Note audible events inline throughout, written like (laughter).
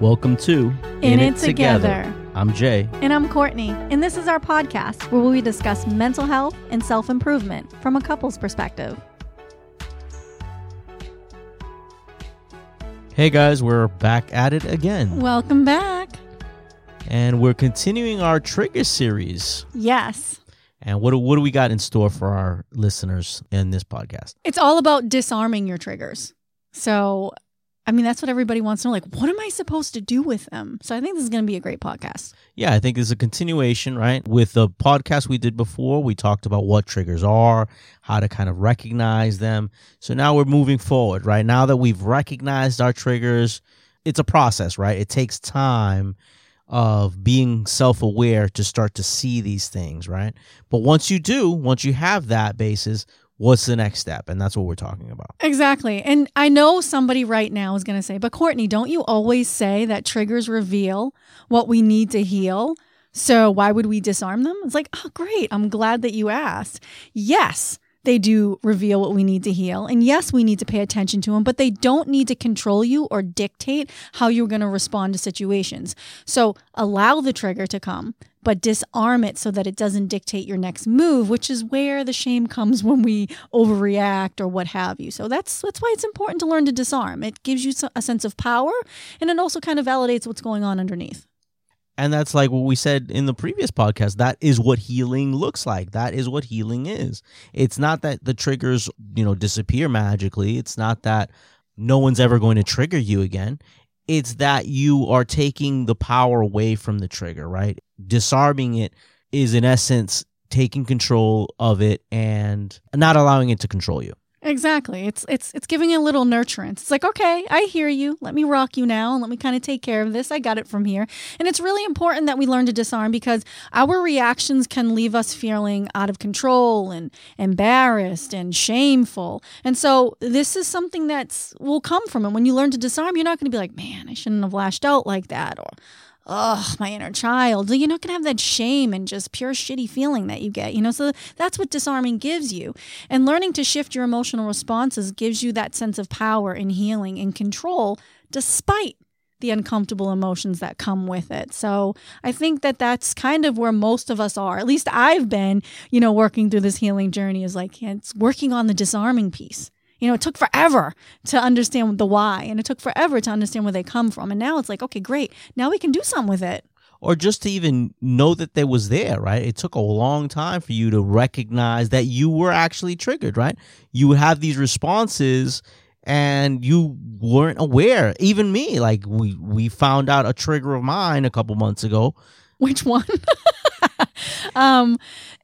Welcome to In It Together. I'm Jay. And I'm Courtney, and this is our podcast where we discuss mental health and self improvement from a couple's perspective. Hey guys, we're back at it again. Welcome back. And we're continuing our trigger series. Yes. And what do, what do we got in store for our listeners in this podcast? It's all about disarming your triggers. So, I mean, that's what everybody wants to know. Like, what am I supposed to do with them? So, I think this is going to be a great podcast. Yeah, I think it's a continuation, right? With the podcast we did before, we talked about what triggers are, how to kind of recognize them. So now we're moving forward, right? Now that we've recognized our triggers, it's a process, right? It takes time of being self-aware to start to see these things, right? But once you do, once you have that basis, what's the next step? And that's what we're talking about. Exactly. And I know somebody right now is going to say, but Courtney, don't you always say that triggers reveal what we need to heal? So why would we disarm them? It's like, oh, great. I'm glad that you asked. Yes, they do reveal what we need to heal. And yes, we need to pay attention to them, but they don't need to control you or dictate how you're going to respond to situations. So allow the trigger to come, but disarm it so that it doesn't dictate your next move, which is where the shame comes when we overreact or what have you. So that's that's why it's important to learn to disarm. It gives you a sense of power and it also kind of validates what's going on underneath. And that's like what we said in the previous podcast. That is what healing looks like. That is what healing is. It's not that the triggers, you know, disappear magically. It's not that no one's ever going to trigger you again. It's that you are taking the power away from the trigger, right? Disarming it is, in essence, taking control of it and not allowing it to control you. Exactly. It's it's it's giving a little nurturance. It's like, okay, I hear you. Let me rock you now and let me kind of take care of this. I got it from here. And it's really important that we learn to disarm because our reactions can leave us feeling out of control and embarrassed and shameful. And so this is something that's will come from it. When you learn to disarm, you're not going to be like, man, I shouldn't have lashed out like that or oh, my inner child. You're not going to have that shame and just pure shitty feeling that you get, you know? So that's what disarming gives you. And learning to shift your emotional responses gives you that sense of power and healing and control despite the uncomfortable emotions that come with it. So I think that that's kind of where most of us are. At least I've been, you know, working through this healing journey is like it's working on the disarming piece. You know, it took forever to understand the why, and it took forever to understand where they come from. And now it's like, okay, great. Now we can do something with it. Or just to even know that they was there, right? It took a long time for you to recognize that you were actually triggered, right? You have these responses and you weren't aware. Even me, like we we found out a trigger of mine a couple months ago. Which one? (laughs) um,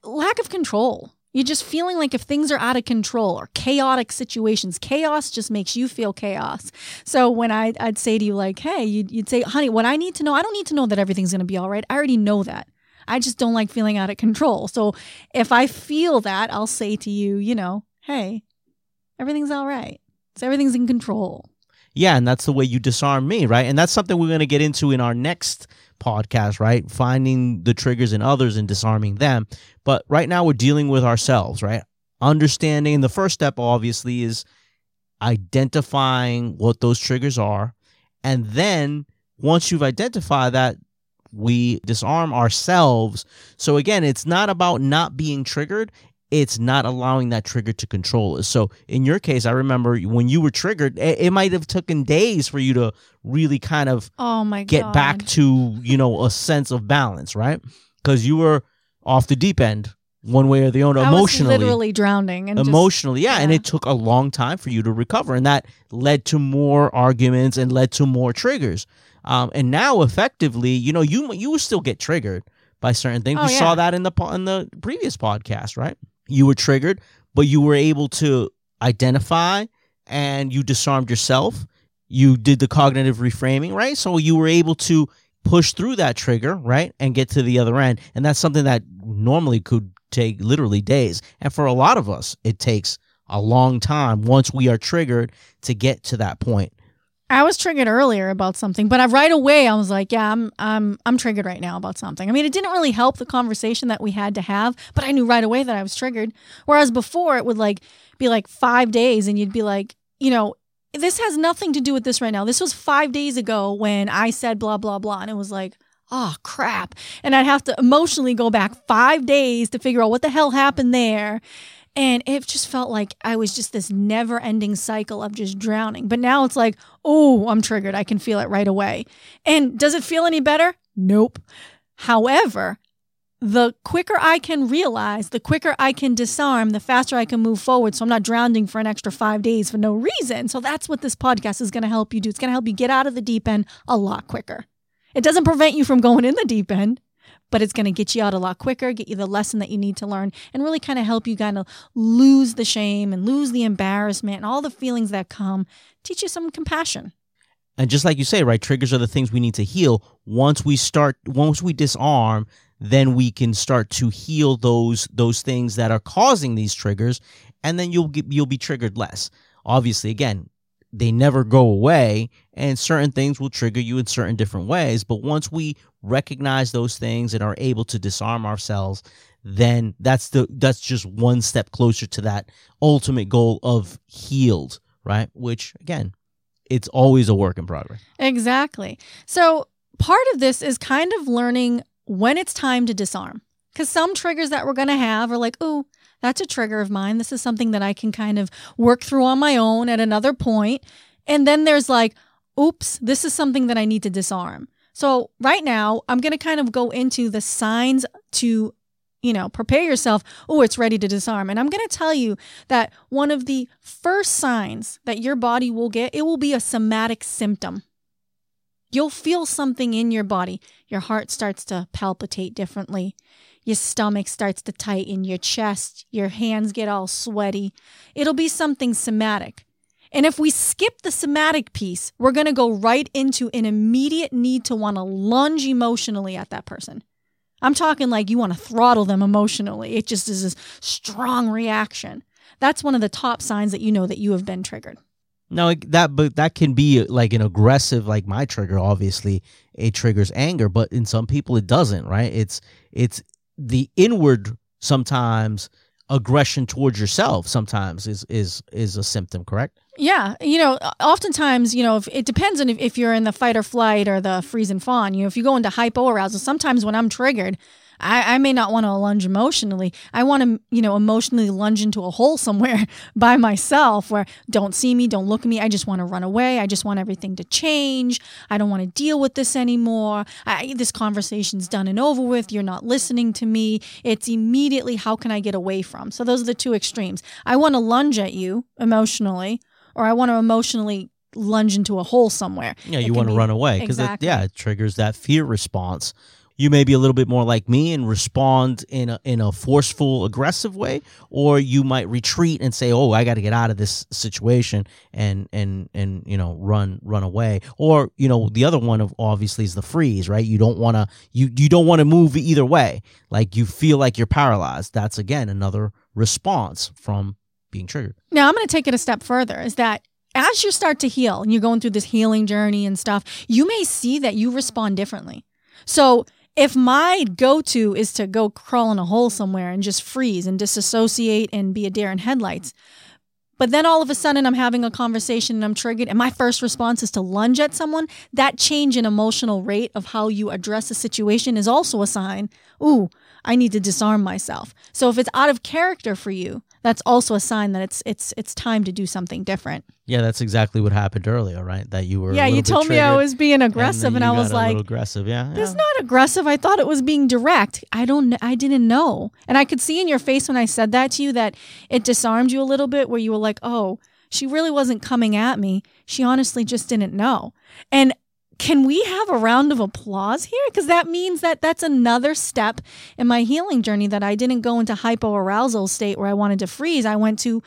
lack of control. You're just feeling like if things are out of control or chaotic situations, chaos just makes you feel chaos. So when I, would say to you, like, hey, you'd, you'd say, honey, what I need to know, I don't need to know that everything's going to be all right. I already know that. I just don't like feeling out of control. So if I feel that, I'll say to you, you know, hey, everything's all right. So everything's in control. Yeah, and that's the way you disarm me, right? And that's something we're going to get into in our next podcast, right? Finding the triggers in others and disarming them. But right now we're dealing with ourselves, right? Understanding the first step obviously is identifying what those triggers are. And then once you've identified that, we disarm ourselves. So again, it's not about not being triggered it's not allowing that trigger to control us. So in your case, I remember when you were triggered, it, might have taken days for you to really kind of oh my get God. back to you know a sense of balance, right? Because you were off the deep end one way or the other I emotionally literally drowning and emotionally just, yeah, yeah, and it took a long time for you to recover and that led to more arguments and led to more triggers um, and now effectively you know you you still get triggered by certain things oh, we yeah. saw that in the in the previous podcast right you were triggered, but you were able to identify and you disarmed yourself. You did the cognitive reframing, right? So you were able to push through that trigger, right? And get to the other end. And that's something that normally could take literally days. And for a lot of us, it takes a long time once we are triggered to get to that point. I was triggered earlier about something, but I, right away I was like, "Yeah, I'm, I'm, I'm triggered right now about something." I mean, it didn't really help the conversation that we had to have, but I knew right away that I was triggered. Whereas before, it would like be like five days, and you'd be like, you know, this has nothing to do with this right now. This was five days ago when I said blah, blah, blah. And it was like, oh, crap. And I'd have to emotionally go back five days to figure out what the hell happened there. And it just felt like I was just this never ending cycle of just drowning. But now it's like, oh, I'm triggered. I can feel it right away. And does it feel any better? Nope. However, the quicker I can realize, the quicker I can disarm, the faster I can move forward. So I'm not drowning for an extra five days for no reason. So that's what this podcast is going to help you do. It's going to help you get out of the deep end a lot quicker. It doesn't prevent you from going in the deep end, but it's going to get you out a lot quicker, get you the lesson that you need to learn, and really kind of help you kind of lose the shame and lose the embarrassment and all the feelings that come. Teach you some compassion. And just like you say, right, triggers are the things we need to heal. Once we start, once we disarm, then we can start to heal those those things that are causing these triggers, and then you'll get, you'll be triggered less. Obviously, again, they never go away, and certain things will trigger you in certain different ways. But once we recognize those things and are able to disarm ourselves, then that's the that's just one step closer to that ultimate goal of healed, right? Which again, it's always a work in progress. Exactly. So part of this is kind of learning when it's time to disarm. Because some triggers that we're going to have are like, oh, that's a trigger of mine. This is something that I can kind of work through on my own at another point. And then there's like, oops, this is something that I need to disarm. So right now, I'm going to kind of go into the signs to, you know, prepare yourself. Oh, it's ready to disarm. And I'm going to tell you that one of the first signs that your body will get, it will be a somatic symptom. You'll feel something in your body. Your heart starts to palpitate differently. Your stomach starts to tighten, your chest, your hands get all sweaty. It'll be something somatic. And if we skip the somatic piece, we're going to go right into an immediate need to want to lunge emotionally at that person. I'm talking like you want to throttle them emotionally. It just is a strong reaction. That's one of the top signs that you know that you have been triggered. No, that but that can be uh, like an aggressive like my trigger obviously it triggers anger, but in some people it doesn't, right? It's it's the inward sometimes aggression towards yourself sometimes is is is a symptom, correct? Yeah, you know, oftentimes, you know, if, it depends on if, if you're in the fight or flight or the freeze and fawn. You know, if you go into hypoarousal, sometimes when I'm triggered, I, I may not want to lunge emotionally. I want to, you know, emotionally lunge into a hole somewhere (laughs) by myself where don't see me, don't look at me. I just want to run away. I just want everything to change. I don't want to deal with this anymore. I, this conversation's done and over with. You're not listening to me. It's immediately how can I get away from? So those are the two extremes. I want to lunge at you emotionally, or I want to emotionally lunge into a hole somewhere. Yeah, you want to run away because exactly. yeah, it triggers that fear response you may be a little bit more like me and respond in a, in a forceful, aggressive way, or you might retreat and say, "Oh, I got to get out of this situation," and and and you know run run away. Or you know the other one of obviously is the freeze, right? You don't want to you you don't want to move either way. Like you feel like you're paralyzed. That's again another response from being triggered. Now I'm going to take it a step further. Is that as you start to heal and you're going through this healing journey and stuff, you may see that you respond differently. So if my go to is to go crawl in a hole somewhere and just freeze and disassociate and be a deer in headlights, but then all of a sudden I'm having a conversation and I'm triggered, and my first response is to lunge at someone, that change in emotional rate of how you address a situation is also a sign, ooh, I need to disarm myself. So if it's out of character for you, that's also a sign that it's it's it's time to do something different. Yeah, that's exactly what happened earlier, right? That you were yeah. You told me I was being aggressive, and, and I was like, aggressive. Yeah, it's not aggressive. I thought it was being direct. I don't. I didn't know, and I could see in your face when I said that to you that it disarmed you a little bit, where you were like, oh. She really wasn't coming at me. She honestly just didn't know. And can we have a round of applause here? Because that means that that's another step in my healing journey that I didn't go into hypoarousal state where I wanted to freeze. I went to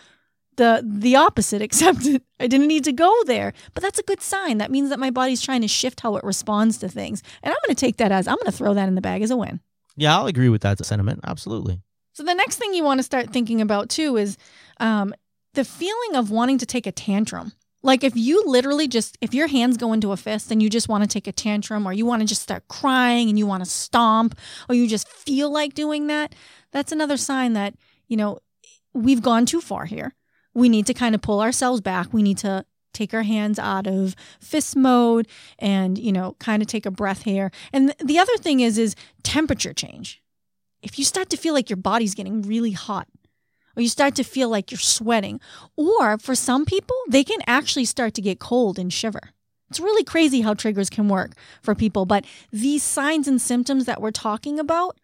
the the opposite, (laughs) except I didn't need to go there. But that's a good sign. That means that my body's trying to shift how it responds to things. And I'm going to take that as I'm going to throw that in the bag as a win. Yeah, I'll agree with that sentiment. Absolutely. So the next thing you want to start thinking about too is um, the feeling of wanting to take a tantrum. Like if you literally just if your hands go into a fist and you just want to take a tantrum or you want to just start crying and you want to stomp or you just feel like doing that, that's another sign that, you know, we've gone too far here. We need to kind of pull ourselves back. We need to take our hands out of fist mode and, you know, kind of take a breath here. And the other thing is is temperature change. If you start to feel like your body's getting really hot or you start to feel like you're sweating, or for some people, they can actually start to get cold and shiver. It's really crazy how triggers can work for people, but these signs and symptoms that we're talking about,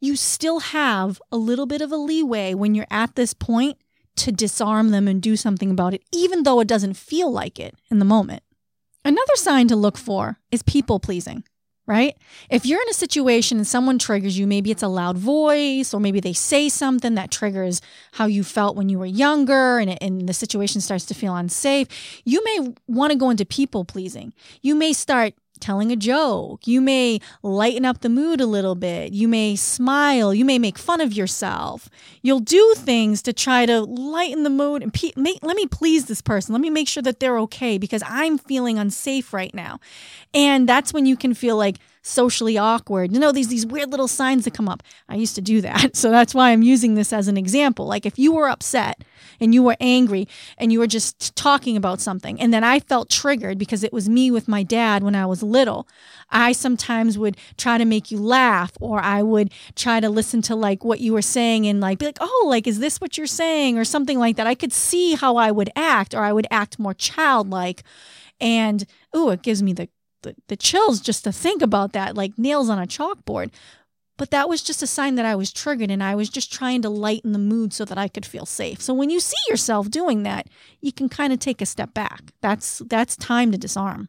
you still have a little bit of a leeway when you're at this point to disarm them and do something about it, even though it doesn't feel like it in the moment. Another sign to look for is people pleasing, right? If you're in a situation and someone triggers you, maybe it's a loud voice, or maybe they say something that triggers how you felt when you were younger and, it, and the situation starts to feel unsafe, you may want to go into people pleasing. You may start telling a joke. You may lighten up the mood a little bit. You may smile. You may make fun of yourself. You'll do things to try to lighten the mood and pe- make, let me please this person. Let me make sure that they're okay because I'm feeling unsafe right now. And that's when you can feel like socially awkward. You know, these these weird little signs that come up. I used to do that. (laughs) So that's why I'm using this as an example. Like if you were upset and you were angry and you were just talking about something and then I felt triggered because it was me with my dad when I was little. I sometimes would try to make you laugh or I would try to listen to like what you were saying and like be like, "Oh, like is this what you're saying?" or something like that. I could see how I would act or I would act more childlike and ooh, it gives me the the, the chills just to think about that, like nails on a chalkboard. But that was just a sign that I was triggered and I was just trying to lighten the mood so that I could feel safe. So when you see yourself doing that, you can kind of take a step back. That's that's time to disarm.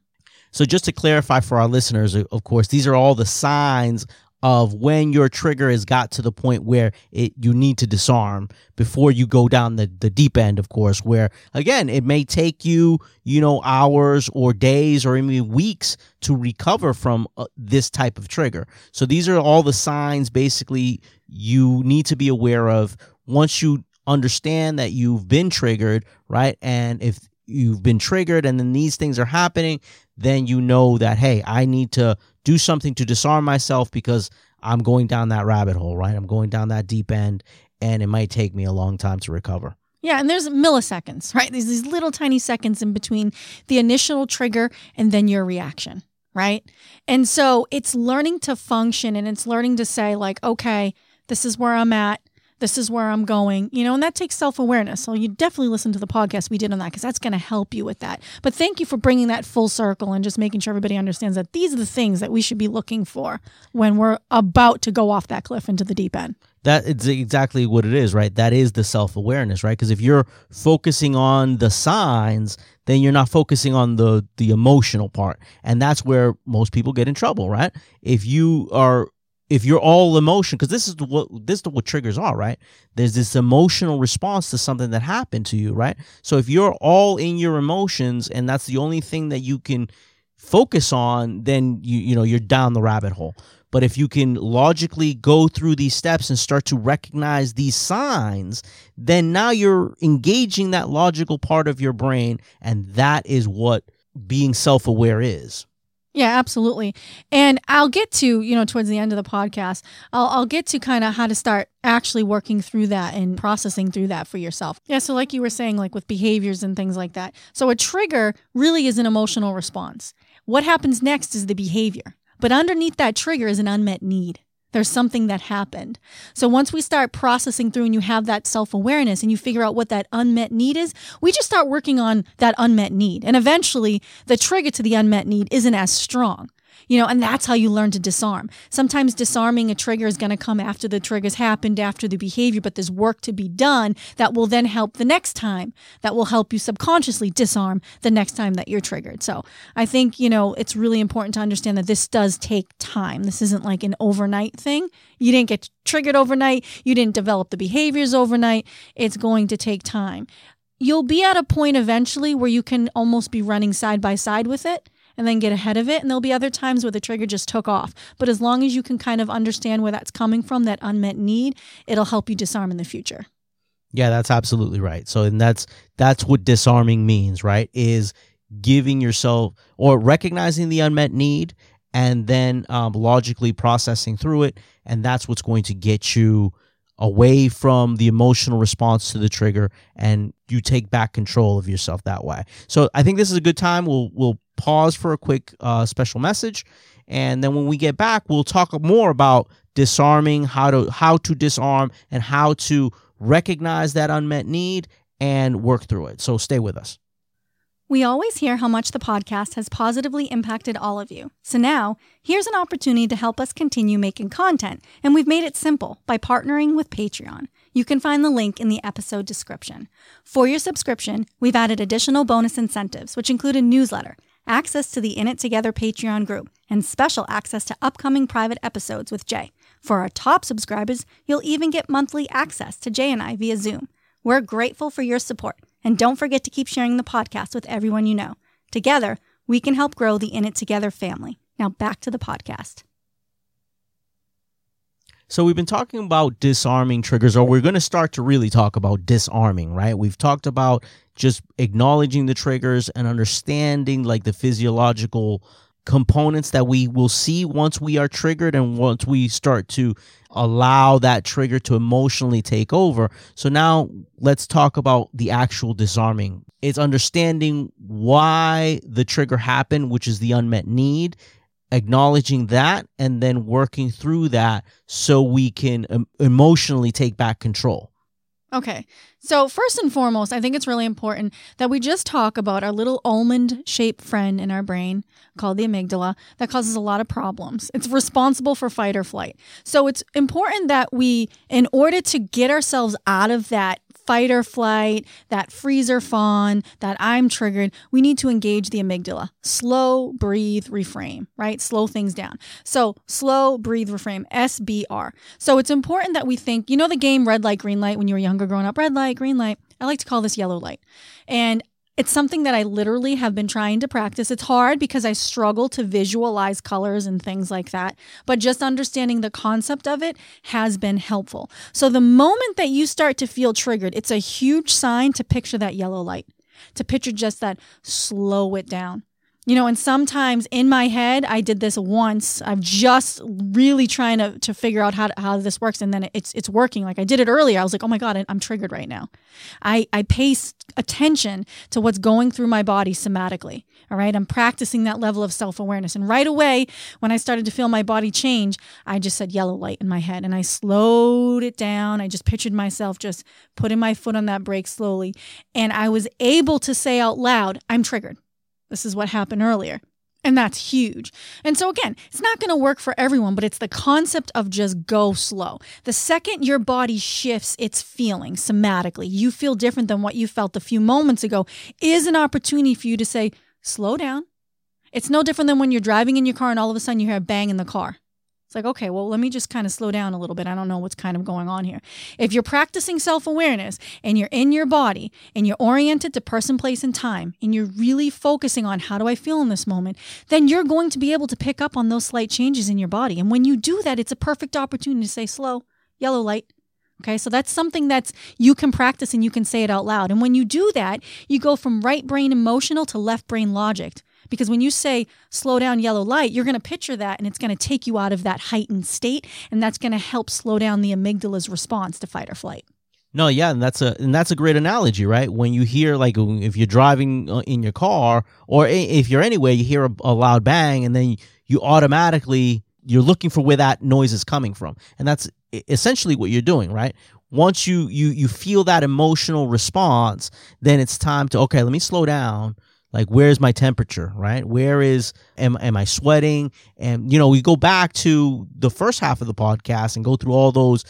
So just to clarify for our listeners, of course, these are all the signs of when your trigger has got to the point where it you need to disarm before you go down the, the deep end of course where again it may take you you know hours or days or even weeks to recover from uh, this type of trigger. So these are all the signs basically you need to be aware of once you understand that you've been triggered right? And if you've been triggered and then these things are happening then you know that hey i need to do something to disarm myself because I'm going down that rabbit hole, right? I'm going down that deep end and it might take me a long time to recover. Yeah, and there's milliseconds, right? There's these little tiny seconds in between the initial trigger and then your reaction, right? And so it's learning to function and it's learning to say, like, okay, this is where I'm at this is where I'm going, you know, and that takes self awareness. So you definitely listen to the podcast we did on that because that's going to help you with that. But thank you for bringing that full circle and just making sure everybody understands that these are the things that we should be looking for when we're about to go off that cliff into the deep end. That is exactly what it is, right? That is the self awareness, right? Because if you're focusing on the signs, then you're not focusing on the the emotional part, and that's where most people get in trouble, right? If you are if you're all emotion because this is what this is what triggers are right? There's this emotional response to something that happened to you right? So if you're all in your emotions and that's the only thing that you can focus on then you you know you're down the rabbit hole. But if you can logically go through these steps and start to recognize these signs then now you're engaging that logical part of your brain and that is what being self-aware is yeah, absolutely. And I'll get to, you know, towards the end of the podcast, I'll, I'll get to kind of how to start actually working through that and processing through that for yourself. Yeah. So, like you were saying, like with behaviors and things like that. So, a trigger really is an emotional response. What happens next is the behavior. But underneath that trigger is an unmet need. There's something that happened. So once we start processing through and you have that self awareness and you figure out what that unmet need is, we just start working on that unmet need. And eventually, the trigger to the unmet need isn't as strong you know, and that's how you learn to disarm. Sometimes disarming a trigger is going to come after the trigger's happened, after the behavior, but there's work to be done that will then help the next time, that will help you subconsciously disarm the next time that you're triggered. So I think, you know, it's really important to understand that this does take time. This isn't like an overnight thing. You didn't get triggered overnight, you didn't develop the behaviors overnight. It's going to take time. You'll be at a point eventually where you can almost be running side by side with it and then get ahead of it. And there'll be other times where the trigger just took off. But as long as you can kind of understand where that's coming from, that unmet need, it'll help you disarm in the future. Yeah, that's absolutely right. So and that's that's what disarming means, right? Is giving yourself or recognizing the unmet need and then um, logically processing through it, and that's what's going to get you away from the emotional response to the trigger and you take back control of yourself that way. So I think this is a good time. We'll we'll pause for a quick uh, special message, and then when we get back, we'll talk more about disarming, how to how to disarm, and how to recognize that unmet need and work through it. So stay with us. We always hear how much the podcast has positively impacted all of you. So now, here's an opportunity to help us continue making content, and we've made it simple by partnering with Patreon. You can find the link in the episode description. For your subscription, we've added additional bonus incentives, which include a newsletter, access to the In It Together Patreon group, and special access to upcoming private episodes with Jay. For our top subscribers, you'll even get monthly access to Jay and I via Zoom. We're grateful for your support. And don't forget to keep sharing the podcast with everyone you know. Together, we can help grow the In It Together family. Now back to the podcast. So we've been talking about disarming triggers, or we're going to start to really talk about disarming, right? We've talked about just acknowledging the triggers and understanding like the physiological components that we will see once we are triggered and once we start to allow that trigger to emotionally take over. So now let's talk about the actual disarming. It's understanding why the trigger happened, which is the unmet need, acknowledging that, and then working through that so we can emotionally take back control. Okay. So, first and foremost, I think it's really important that we just talk about our little almond shaped friend in our brain called the amygdala that causes a lot of problems. It's responsible for fight or flight. So, it's important that we, in order to get ourselves out of that fight or flight, that freeze or fawn, that I'm triggered, we need to engage the amygdala. Slow, breathe, reframe, right? Slow things down. So, slow, breathe, reframe, SBR. So, it's important that we think, you know, the game red light, green light when you were younger growing up, red light, green light. I like to call this yellow light. And it's something that I literally have been trying to practice. It's hard because I struggle to visualize colors and things like that, but just understanding the concept of it has been helpful. So the moment that you start to feel triggered, it's a huge sign to picture that yellow light, to picture just that slow it down. You know, and sometimes in my head, I did this once. I'm just really trying to, to figure out how, to, how this works. And then it's, it's working. Like I did it earlier. I was like, oh my God, I'm triggered right now. I, I pay attention to what's going through my body somatically. All right. I'm practicing that level of self awareness. And right away, when I started to feel my body change, I just said yellow light in my head and I slowed it down. I just pictured myself just putting my foot on that brake slowly. And I was able to say out loud, I'm triggered. This is what happened earlier. And that's huge. And so, again, it's not going to work for everyone, but it's the concept of just go slow. The second your body shifts its feeling somatically, you feel different than what you felt a few moments ago, is an opportunity for you to say, slow down. It's no different than when you're driving in your car and all of a sudden you hear a bang in the car. Like, okay, well, let me just kind of slow down a little bit. I don't know what's kind of going on here. If you're practicing self awareness and you're in your body and you're oriented to person, place, and time, and you're really focusing on how do I feel in this moment, then you're going to be able to pick up on those slight changes in your body. And when you do that, it's a perfect opportunity to say slow, yellow light, Okay, so that's something that's you can practice and you can say it out loud. And when you do that, you go from right brain emotional to left brain logic. Because when you say slow down yellow light, you're going to picture that and it's going to take you out of that heightened state. And that's going to help slow down the amygdala's response to fight or flight. No, yeah, and that's a and that's a great analogy, right? When you hear like if you're driving uh, in your car or if you're anywhere, you hear a, a loud bang, and then you automatically you're looking for where that noise is coming from, and that's essentially what you're doing, right? Once you you you feel that emotional response, then it's time to okay, let me slow down like where's my temperature right? Where is am, am i sweating? And you know we go back to the first half of the podcast and go through all those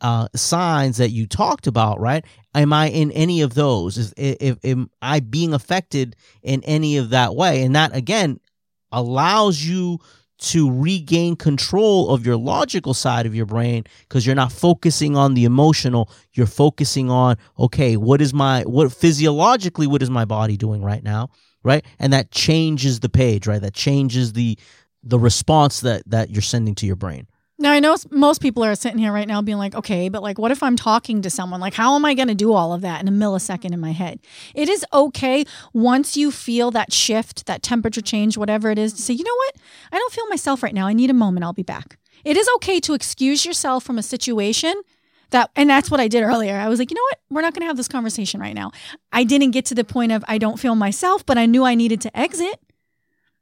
uh, signs that you talked about right? Am i in any of those? Is if am i being affected in any of that way? And that again allows you to regain control of your logical side of your brain because you're not focusing on the emotional. You're focusing on okay what is my what physiologically what is my body doing right now right? And that changes the page, right? That changes the the response that that you're sending to your brain. Now, I know most people are sitting here right now being like, okay, but like, what if I'm talking to someone? Like, how am I going to do all of that in a millisecond in my head? It is okay once you feel that shift, that temperature change, whatever it is, to say, you know what? I don't feel myself right now. I need a moment. I'll be back. It is okay to excuse yourself from a situation that and that's what I did earlier. I was like, you know what? We're not going to have this conversation right now. I didn't get to the point of I don't feel myself, but I knew I needed to exit.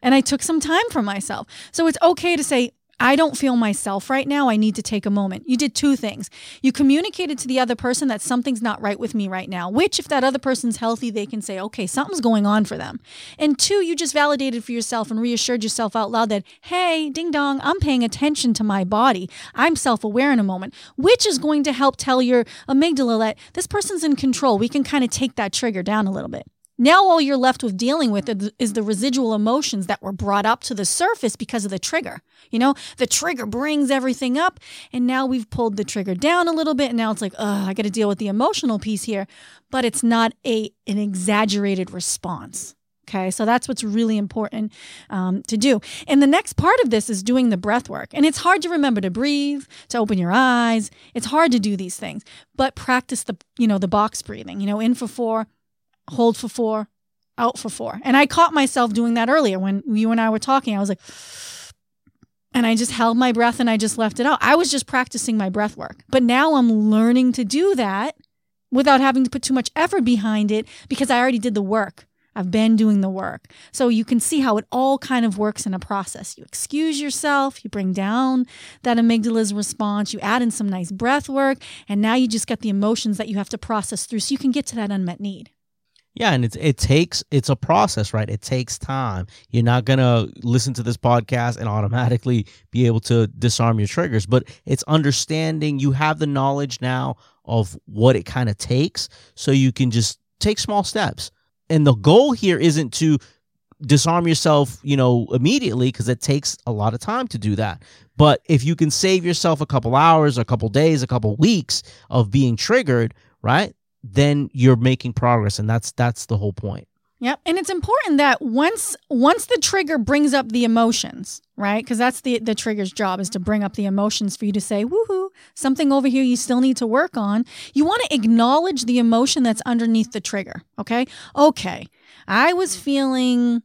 And I took some time for myself. So it's okay to say, I don't feel myself right now. I need to take a moment. You did two things. You communicated to the other person that something's not right with me right now, which, if that other person's healthy, they can say, okay, something's going on for them. And two, you just validated for yourself and reassured yourself out loud that, hey, ding dong, I'm paying attention to my body. I'm self aware in a moment, which is going to help tell your amygdala that this person's in control. We can kind of take that trigger down a little bit. Now, all you're left with dealing with is the residual emotions that were brought up to the surface because of the trigger. You know, the trigger brings everything up, and now we've pulled the trigger down a little bit, and now it's like, oh, I got to deal with the emotional piece here, but it's not a an exaggerated response. Okay, so that's what's really important um, to do. And the next part of this is doing the breath work. And it's hard to remember to breathe, to open your eyes. It's hard to do these things, but practice the, you know, the box breathing, you know, in for four, hold for four, out for four. And I caught myself doing that earlier when you and I were talking. I was like, (sighs) and I just held my breath and I just left it out. I was just practicing my breath work. But now I'm learning to do that without having to put too much effort behind it because I already did the work. I've been doing the work. So you can see how it all kind of works in a process. You excuse yourself, you bring down that amygdala's response, you add in some nice breath work, and now you just get the emotions that you have to process through so you can get to that unmet need. Yeah, and it's it takes it's a process, right? It takes time. You're not gonna listen to this podcast and automatically be able to disarm your triggers, but it's understanding you have the knowledge now of what it kind of takes, so you can just take small steps. And the goal here isn't to disarm yourself, you know, immediately because it takes a lot of time to do that. But if you can save yourself a couple hours, a couple days, a couple weeks of being triggered, right? Then you're making progress and that's that's the whole point Yep. And it's important that once once the trigger brings up the emotions, right? Because that's the the trigger's job is to bring up the emotions for you to say, woohoo, something over here you still need to work on. You want to acknowledge the emotion that's underneath the trigger. Okay. Okay. I was feeling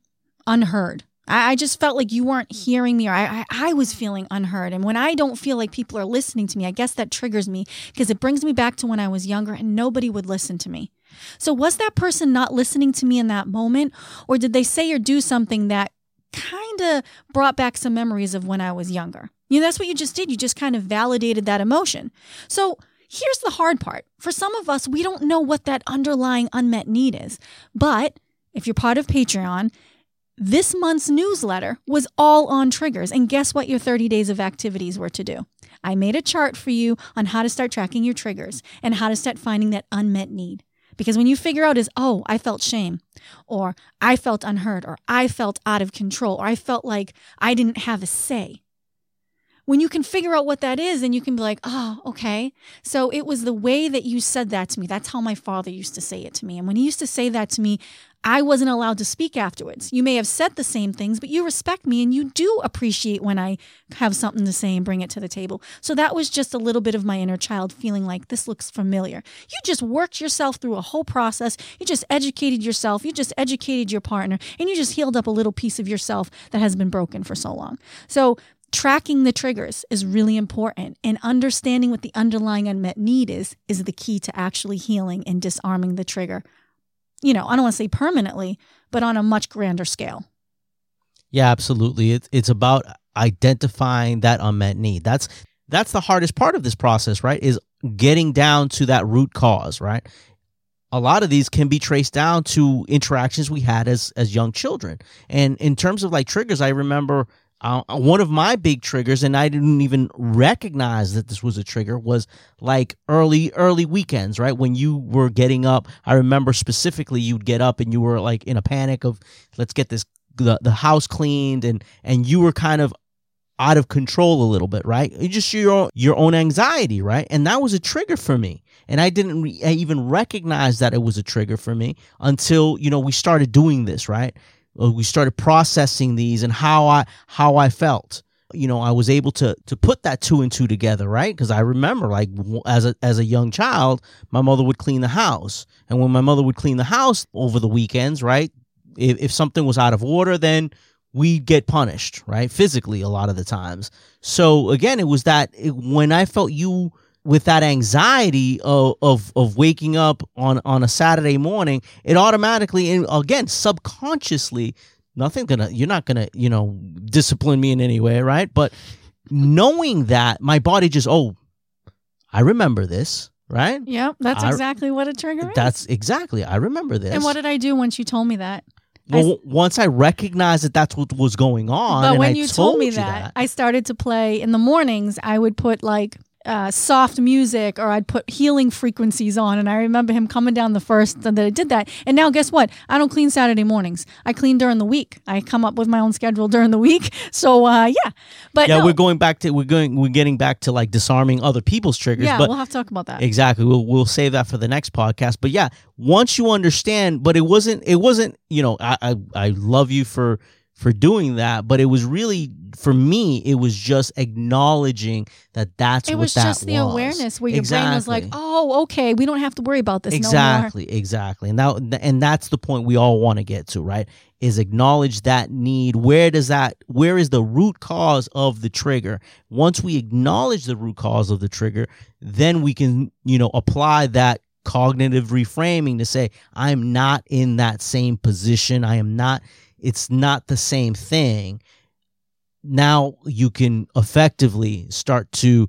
unheard. I, I just felt like you weren't mm. hearing me, or I, I, I was feeling unheard. And when I don't feel like people are listening to me, I guess that triggers me because it brings me back to when I was younger and nobody would listen to me. So, was that person not listening to me in that moment, or did they say or do something that kind of brought back some memories of when I was younger? You know, that's what you just did. You just kind of validated that emotion. So, here's the hard part. For some of us, we don't know what that underlying unmet need is. But if you're part of Patreon, this month's newsletter was all on triggers. And guess what your 30 days of activities were to do? I made a chart for you on how to start tracking your triggers and how to start finding that unmet need. Because when you figure out is, oh, I felt shame, or I felt unheard, or I felt out of control, or I felt like I didn't have a say. When you can figure out what that is, then you can be like, oh, okay. So it was the way that you said that to me. That's how my father used to say it to me. And when he used to say that to me, I wasn't allowed to speak afterwards. You may have said the same things, but you respect me and you do appreciate when I have something to say and bring it to the table. So that was just a little bit of my inner child feeling like this looks familiar. You just worked yourself through a whole process. You just educated yourself. You just educated your partner and you just healed up a little piece of yourself that has been broken for so long. So tracking the triggers is really important and understanding what the underlying unmet need is is the key to actually healing and disarming the trigger you know, I don't want to say permanently, but on a much grander scale. Yeah, absolutely. It's it's about identifying that unmet need. That's that's the hardest part of this process, right? Is getting down to that root cause, right? A lot of these can be traced down to interactions we had as as young children. And in terms of like triggers, I remember uh, one of my big triggers, and I didn't even recognize that this was a trigger, was like early, early weekends, right? When you were getting up, I remember specifically you'd get up and you were like in a panic of, let's get this, the, the house cleaned, and, and you were kind of out of control a little bit, right? It's just your own, your own anxiety, right? And that was a trigger for me. And I didn't re- I even recognize that it was a trigger for me until, you know, we started doing this, right? Uh, we started processing these and how I how I felt. You know, I was able to to put that two and two together, right? Because I remember, like as a as a young child, my mother would clean the house, and when my mother would clean the house over the weekends, right? If if something was out of order, then we get punished, right? Physically, a lot of the times. So again, it was that it, when I felt you with that anxiety of, of of waking up on on a Saturday morning, it automatically and again subconsciously, nothing gonna you're not gonna you know discipline me in any way, right? But knowing that my body just oh, I remember this, right? Yep, that's I- exactly what a trigger is. That's exactly I remember this. and what did I do once you told me that? well, once I recognized that that's what was going on, but and when I you told me you that, I started to play in the mornings. I would put like uh, soft music or I'd put healing frequencies on. And I remember him coming down the first that I did that. And now, guess what? I don't clean Saturday mornings. I clean during the week. I come up with my own schedule during the week. (laughs) So uh, yeah, but yeah, no, we're going back to we're going we're getting back to like disarming other people's triggers, yeah, but we'll have to talk about that. Exactly. We'll we'll save that for the next podcast. But yeah, once you understand, but it wasn't it wasn't, you know, I I, I love you for for doing that, but it was really for me, it was just acknowledging that that's it what was that just the was. awareness where your brain was like, "Oh, okay, we don't have to worry about this no more." exactly exactly. And that and that's the point we all want to get to right? Is acknowledge that need. Where does that where is the root cause of the trigger? Once we acknowledge the root cause of the trigger then we can you know apply that cognitive reframing to say i'm not in that same position. I am not it's not the same thing now you can effectively start to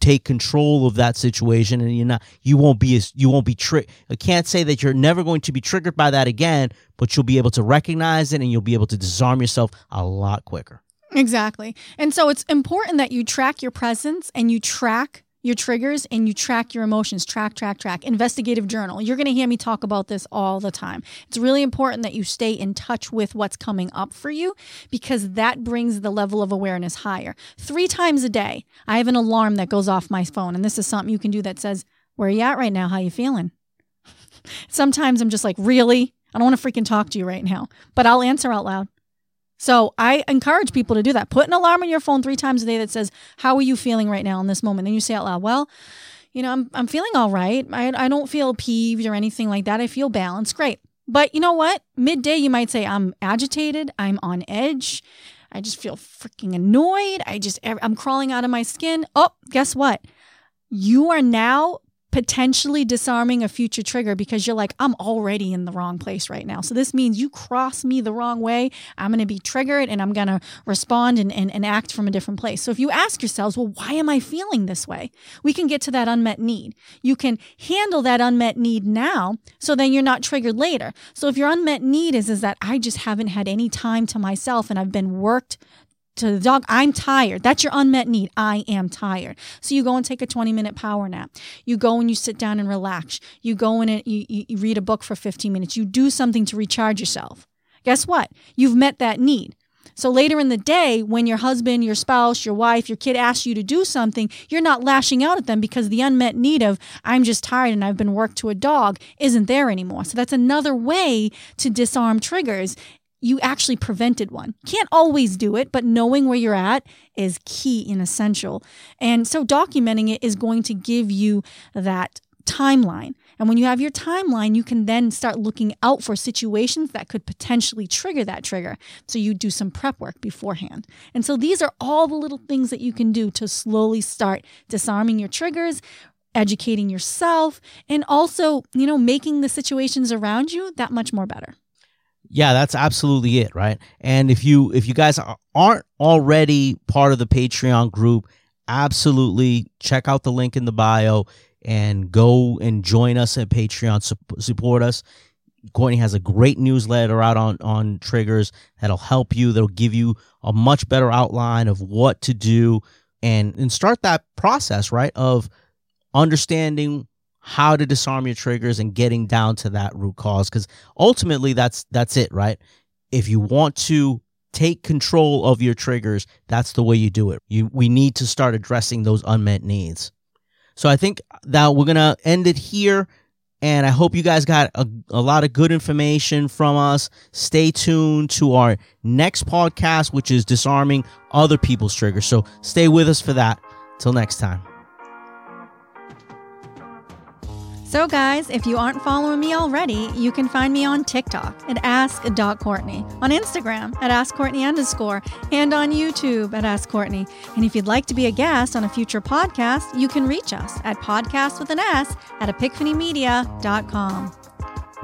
take control of that situation and you're not you won't be as you won't be tricked i can't say that you're never going to be triggered by that again but you'll be able to recognize it and you'll be able to disarm yourself a lot quicker Exactly. And so it's important that you track your presence and you track your triggers and you track your emotions. Track, track, track. Investigative journal. You're going to hear me talk about this all the time. It's really important that you stay in touch with what's coming up for you because that brings the level of awareness higher. Three times a day, I have an alarm that goes off my phone. And this is something you can do that says, Where are you at right now? How you feeling? (laughs) Sometimes I'm just like, Really? I don't want to freaking talk to you right now, but I'll answer out loud. So I encourage people to do that. Put an alarm on your phone three times a day that says, "How are you feeling right now in this moment?" Then you say out loud, "Well, you know, I'm I'm feeling all right. I I don't feel peeved or anything like that. I feel balanced. Great." But you know what? Midday you might say, "I'm agitated. I'm on edge. I just feel freaking annoyed. I just I'm crawling out of my skin." Oh, guess what? You are now potentially disarming a future trigger because you're like, I'm already in the wrong place right now. So this means you cross me the wrong way. I'm going to be triggered and I'm going to respond and, and, and act from a different place. So if you ask yourselves, well, why am I feeling this way? We can get to that unmet need. You can handle that unmet need now so then you're not triggered later. So if your unmet need is, is that I just haven't had any time to myself and I've been worked to the dog, I'm tired. That's your unmet need. I am tired. So you go and take a 20 minute power nap. You go and you sit down and relax. You go in and you, you, you read a book for 15 minutes. You do something to recharge yourself. Guess what? You've met that need. So later in the day, when your husband, your spouse, your wife, your kid asks you to do something, you're not lashing out at them because the unmet need of, I'm just tired and I've been worked to a dog, isn't there anymore. So that's another way to disarm triggers you actually prevented one. Can't always do it, but knowing where you're at is key and essential. And so documenting it is going to give you that timeline. And when you have your timeline, you can then start looking out for situations that could potentially trigger that trigger. So you do some prep work beforehand. And so these are all the little things that you can do to slowly start disarming your triggers, educating yourself, and also, you know, making the situations around you that much more better. Yeah that's absolutely it right? And if you if you guys aren't already part of the patreon group absolutely check out the link in the bio and go and join us at patreon. Support us. Courtney has a great newsletter out on on triggers that'll help you that'll give you a much better outline of what to do and and start that process right of understanding how to disarm your triggers and getting down to that root cause because ultimately that's that's it right? If you want to take control of your triggers that's the way you do it. You we need to start addressing those unmet needs. So i think that we're gonna end it here and i hope you guys got a, a lot of good information from us. Stay tuned to our next podcast which is disarming other people's triggers. So stay with us for that. Till next time So, guys, if you aren't following me already, you can find me on TikTok at ask.courtney, on Instagram at askcourtney underscore, and on YouTube at Ask Courtney. And if you'd like to be a guest on a future podcast, you can reach us at podcast with an S at epiphanymedia.com.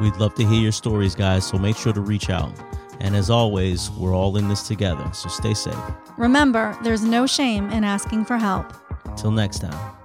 We'd love to hear your stories, guys, so make sure to reach out. And as always, we're all in this together, so stay safe. Remember, there's no shame in asking for help. Till next time.